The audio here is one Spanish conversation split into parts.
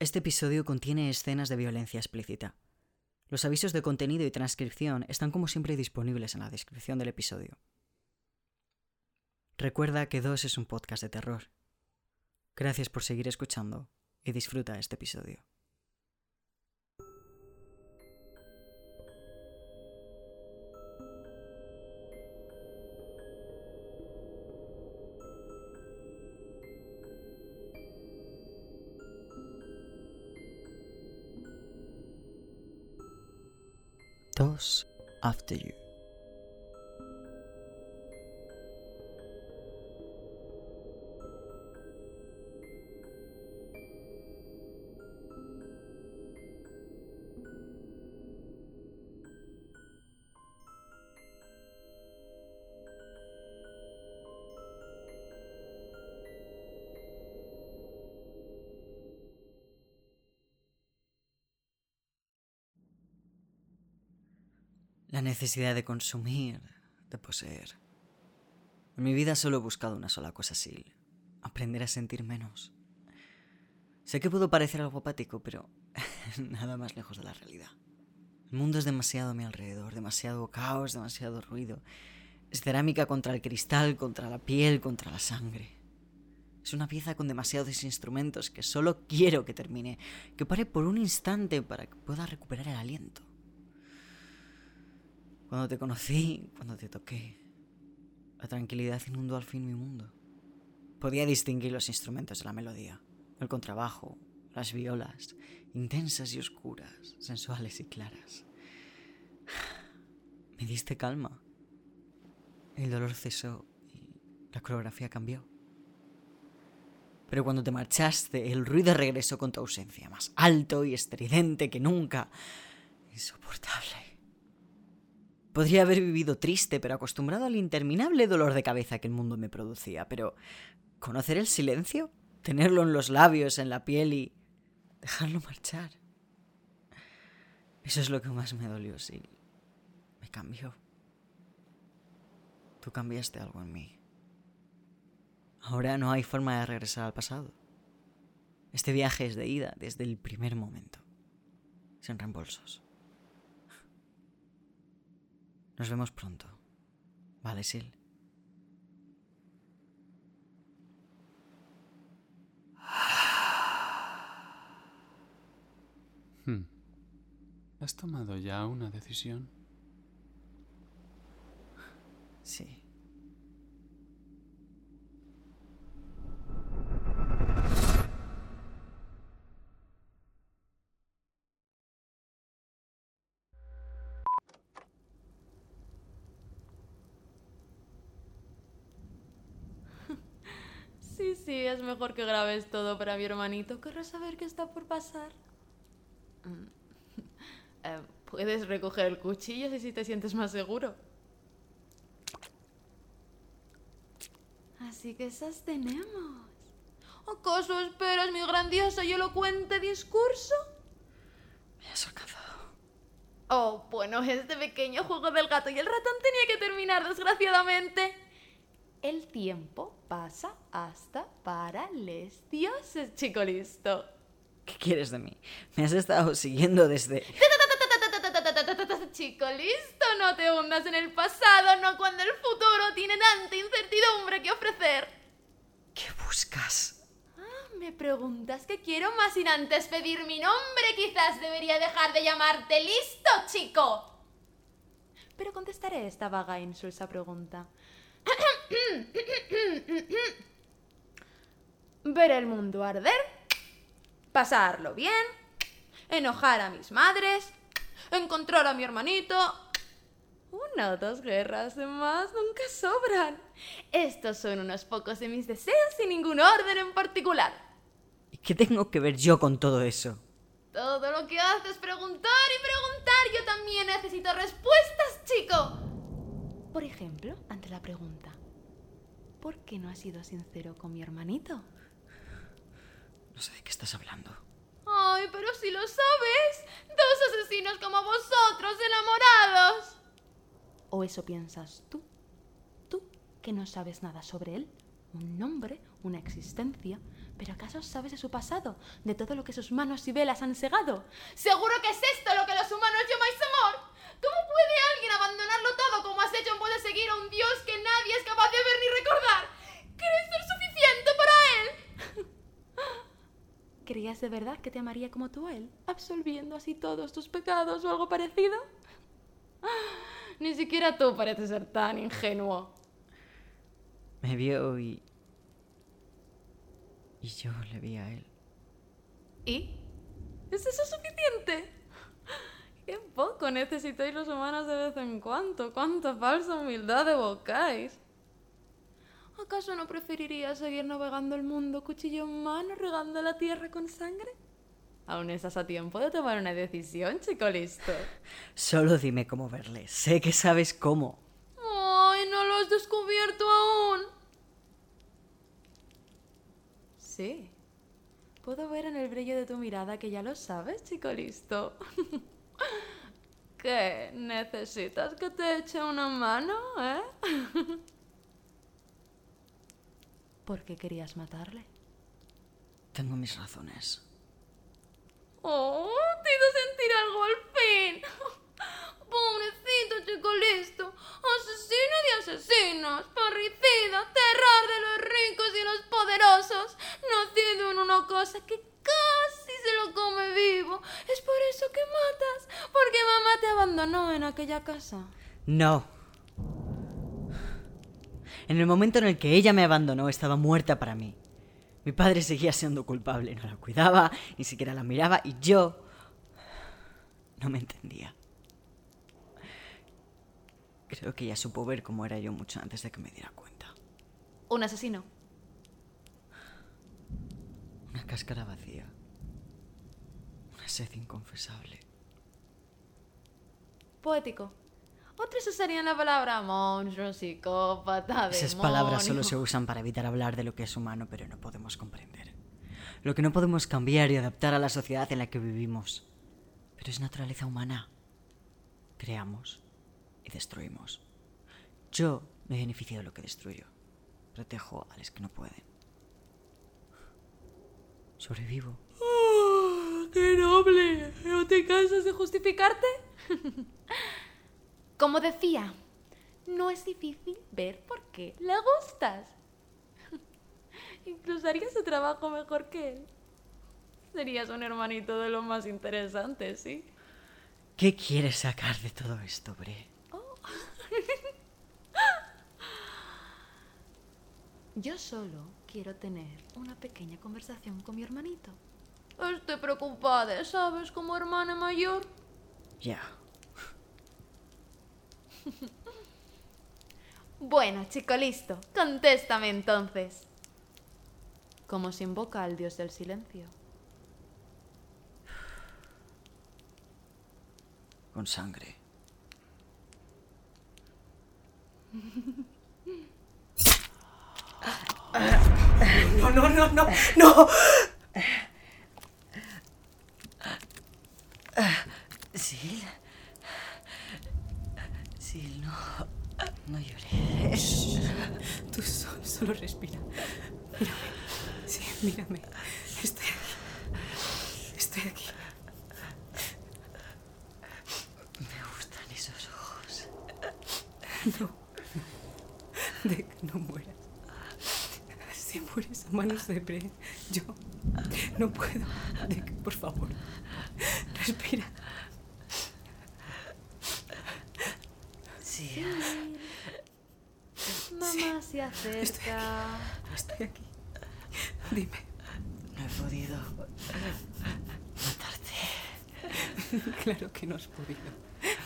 Este episodio contiene escenas de violencia explícita. Los avisos de contenido y transcripción están como siempre disponibles en la descripción del episodio. Recuerda que Dos es un podcast de terror. Gracias por seguir escuchando y disfruta este episodio. Dos after you. La necesidad de consumir, de poseer. En mi vida solo he buscado una sola cosa así, aprender a sentir menos. Sé que puedo parecer algo apático, pero nada más lejos de la realidad. El mundo es demasiado a mi alrededor, demasiado caos, demasiado ruido. Es cerámica contra el cristal, contra la piel, contra la sangre. Es una pieza con demasiados instrumentos que solo quiero que termine, que pare por un instante para que pueda recuperar el aliento. Cuando te conocí, cuando te toqué, la tranquilidad inundó al fin mi mundo. Podía distinguir los instrumentos de la melodía, el contrabajo, las violas, intensas y oscuras, sensuales y claras. Me diste calma. El dolor cesó y la coreografía cambió. Pero cuando te marchaste, el ruido regresó con tu ausencia, más alto y estridente que nunca. Insoportable. Podría haber vivido triste, pero acostumbrado al interminable dolor de cabeza que el mundo me producía. Pero conocer el silencio, tenerlo en los labios, en la piel y dejarlo marchar. Eso es lo que más me dolió, sí. Me cambió. Tú cambiaste algo en mí. Ahora no hay forma de regresar al pasado. Este viaje es de ida desde el primer momento, sin reembolsos. Nos vemos pronto. ¿Vale, Sil? Hmm. ¿Has tomado ya una decisión? Sí. Sí, es mejor que grabes todo para mi hermanito. Querrá saber qué está por pasar. Mm. Eh, Puedes recoger el cuchillo si te sientes más seguro. Así que esas tenemos. ¿Acaso esperas mi grandioso y elocuente discurso? Me has alcanzado. Oh, bueno, este pequeño juego del gato y el ratón tenía que terminar, desgraciadamente. El tiempo pasa hasta para les dioses, chico listo. ¿Qué quieres de mí? Me has estado siguiendo desde... Chico listo, no te hundas en el pasado, no cuando el futuro tiene tanta incertidumbre que ofrecer. ¿Qué buscas? Ah, me preguntas qué quiero más sin antes pedir mi nombre. Quizás debería dejar de llamarte listo, chico. Pero contestaré esta vaga e insulsa pregunta. Ver el mundo arder, pasarlo bien, enojar a mis madres, encontrar a mi hermanito. Una o dos guerras de más nunca sobran. Estos son unos pocos de mis deseos sin ningún orden en particular. ¿Y qué tengo que ver yo con todo eso? Todo lo que haces es preguntar y preguntar. Yo también necesito respuestas, chico. Por ejemplo, ante la pregunta, ¿por qué no has sido sincero con mi hermanito? No sé de qué estás hablando. Ay, pero si lo sabes. Dos asesinos como vosotros, enamorados. ¿O eso piensas tú? Tú que no sabes nada sobre él. Un nombre, una existencia. ¿Pero acaso sabes de su pasado? ¿De todo lo que sus manos y velas han segado? ¡Seguro que es esto lo que los humanos llamáis amor! ¿Cómo puede alguien abandonarlo todo como has hecho en poder seguir a un Dios que nadie es capaz de ver ni recordar? ¿Crees ser suficiente para él? ¿Creías de verdad que te amaría como tú a él, absolviendo así todos tus pecados o algo parecido? Ni siquiera tú pareces ser tan ingenuo. Me vio y... Y yo le vi a él. ¿Y? ¿Es eso suficiente? Qué poco necesitáis los humanos de vez en cuando. Cuánta falsa humildad evocáis. ¿Acaso no preferirías seguir navegando el mundo cuchillo en mano, regando la tierra con sangre? Aún estás a tiempo de tomar una decisión, chico listo. Solo dime cómo verle. Sé que sabes cómo. ¡Ay, no lo has descubierto aún! Sí. Puedo ver en el brillo de tu mirada que ya lo sabes, chico listo. ¿Qué? ¿Necesitas que te eche una mano, eh? ¿Por qué querías matarle? Tengo mis razones. ¡Oh! Te hizo sentir algo al fin. Pobrecito chico listo. Asesino de asesinos. Parricida. Terror de los ricos y los poderosos. Nacido en una cosa que casi se lo come vivo. Es por eso que matas. Porque mamá te abandonó en aquella casa. No. En el momento en el que ella me abandonó, estaba muerta para mí. Mi padre seguía siendo culpable, no la cuidaba, ni siquiera la miraba, y yo no me entendía. Creo que ella supo ver cómo era yo mucho antes de que me diera cuenta. Un asesino. Una cáscara vacía. Una sed inconfesable. Poético. Otros usarían la palabra monstruo, psicópata, Esas demonio. palabras solo se usan para evitar hablar de lo que es humano, pero no podemos comprender. Lo que no podemos cambiar y adaptar a la sociedad en la que vivimos. Pero es naturaleza humana. Creamos y destruimos. Yo me beneficio de lo que destruyo. Protejo a los que no pueden. Sobrevivo. ¡Oh, ¡Qué noble! ¿No te cansas de justificarte? Como decía, no es difícil ver por qué le gustas. Incluso harías su trabajo mejor que él. Serías un hermanito de lo más interesante, ¿sí? ¿Qué quieres sacar de todo esto, Bre? Yo solo quiero tener una pequeña conversación con mi hermanito. Estoy preocupada, ¿sabes? Como hermana mayor. Ya. Bueno, chico, listo. Contéstame entonces. ¿Cómo se invoca al dios del silencio? Con sangre. No, no, no, no, no. Sil. Sil, no. No llores. Tú so- solo respira. Mírame. Sí, mírame. Estoy aquí. Estoy aquí. Me gustan esos ojos. No. De que no mueras. Si mueres a manos de Bre, yo no puedo. De que, por favor. Respira. Sí. Mamá se acerca. Estoy aquí. Dime. No he podido matarte. Claro que no has podido,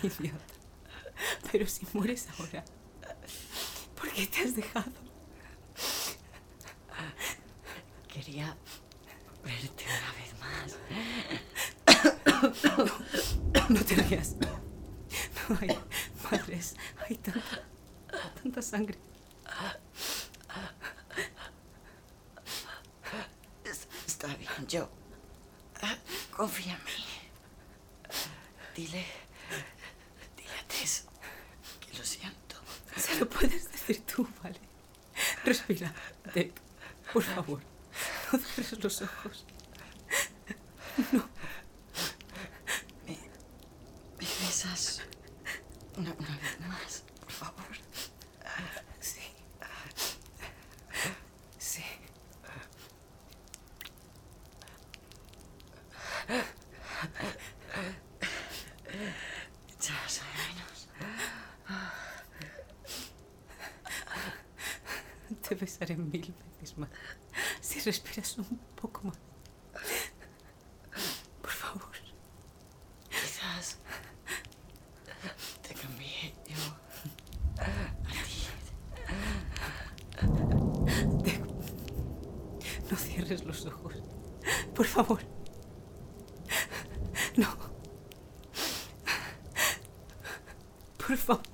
idiota. Pero si mueres ahora, ¿por qué te has dejado? Quería verte una vez más. No te rías. No hay madres, hay tanta, tanta sangre. Es- Está bien, yo. ah, Confía en mí. Dile. Dile a Tess que lo siento. Se lo puedes decir tú, ¿vale? Respira, Dec, por favor. No cierres los ojos. ¿Me besas una, una vez más, por favor? Sí. Sí. Echabas de menos. Te besaré mil veces más. Si respiras un poco más. Por favor. Quizás te cambié yo No cierres los ojos. Por favor. No. Por favor.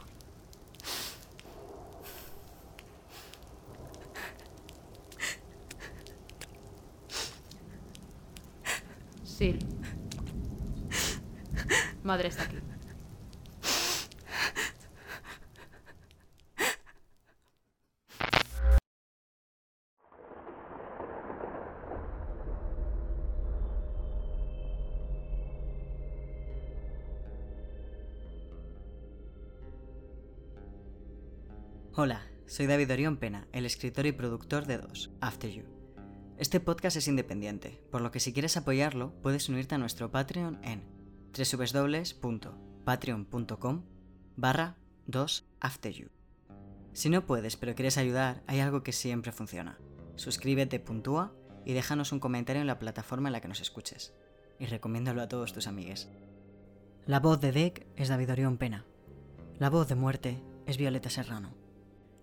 Sil. Madre está aquí. Hola, soy David Orión Pena, el escritor y productor de Dos, After You. Este podcast es independiente, por lo que si quieres apoyarlo, puedes unirte a nuestro Patreon en www.patreon.com barra 2afteryou. Si no puedes pero quieres ayudar, hay algo que siempre funciona. Suscríbete, puntúa y déjanos un comentario en la plataforma en la que nos escuches. Y recomiéndalo a todos tus amigues. La voz de Deck es David Orión Pena. La voz de Muerte es Violeta Serrano.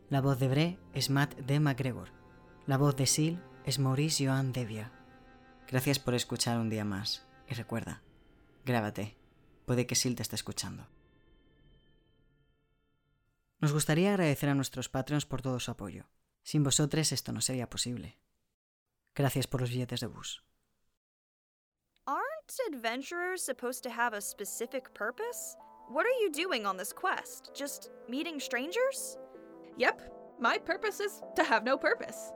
La voz de Bre es Matt D. McGregor. La voz de Sil es Maurice Joan Devia. Gracias por escuchar un día más. Y recuerda, grábate. Puede que Sil te esté escuchando. Nos gustaría agradecer a nuestros Patreons por todo su apoyo. Sin vosotros esto no sería posible. Gracias por los billetes de bus. Aren't adventurers supposed to have a specific purpose? What are you doing on this quest? Just meeting strangers? Yep, my purpose is to have no purpose.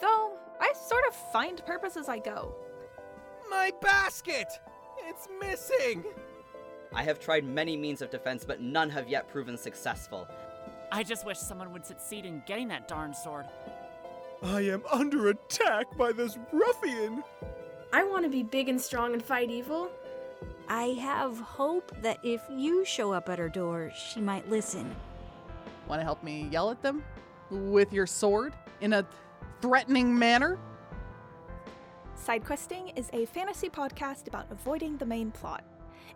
Though, I sort of find purpose as I go. My basket! It's missing! I have tried many means of defense, but none have yet proven successful. I just wish someone would succeed in getting that darn sword. I am under attack by this ruffian! I want to be big and strong and fight evil. I have hope that if you show up at her door, she might listen. Want to help me yell at them? With your sword? In a threatening manner? Sidequesting is a fantasy podcast about avoiding the main plot.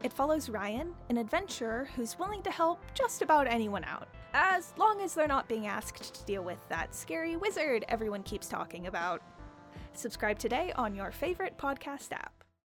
It follows Ryan, an adventurer who's willing to help just about anyone out, as long as they're not being asked to deal with that scary wizard everyone keeps talking about. Subscribe today on your favorite podcast app.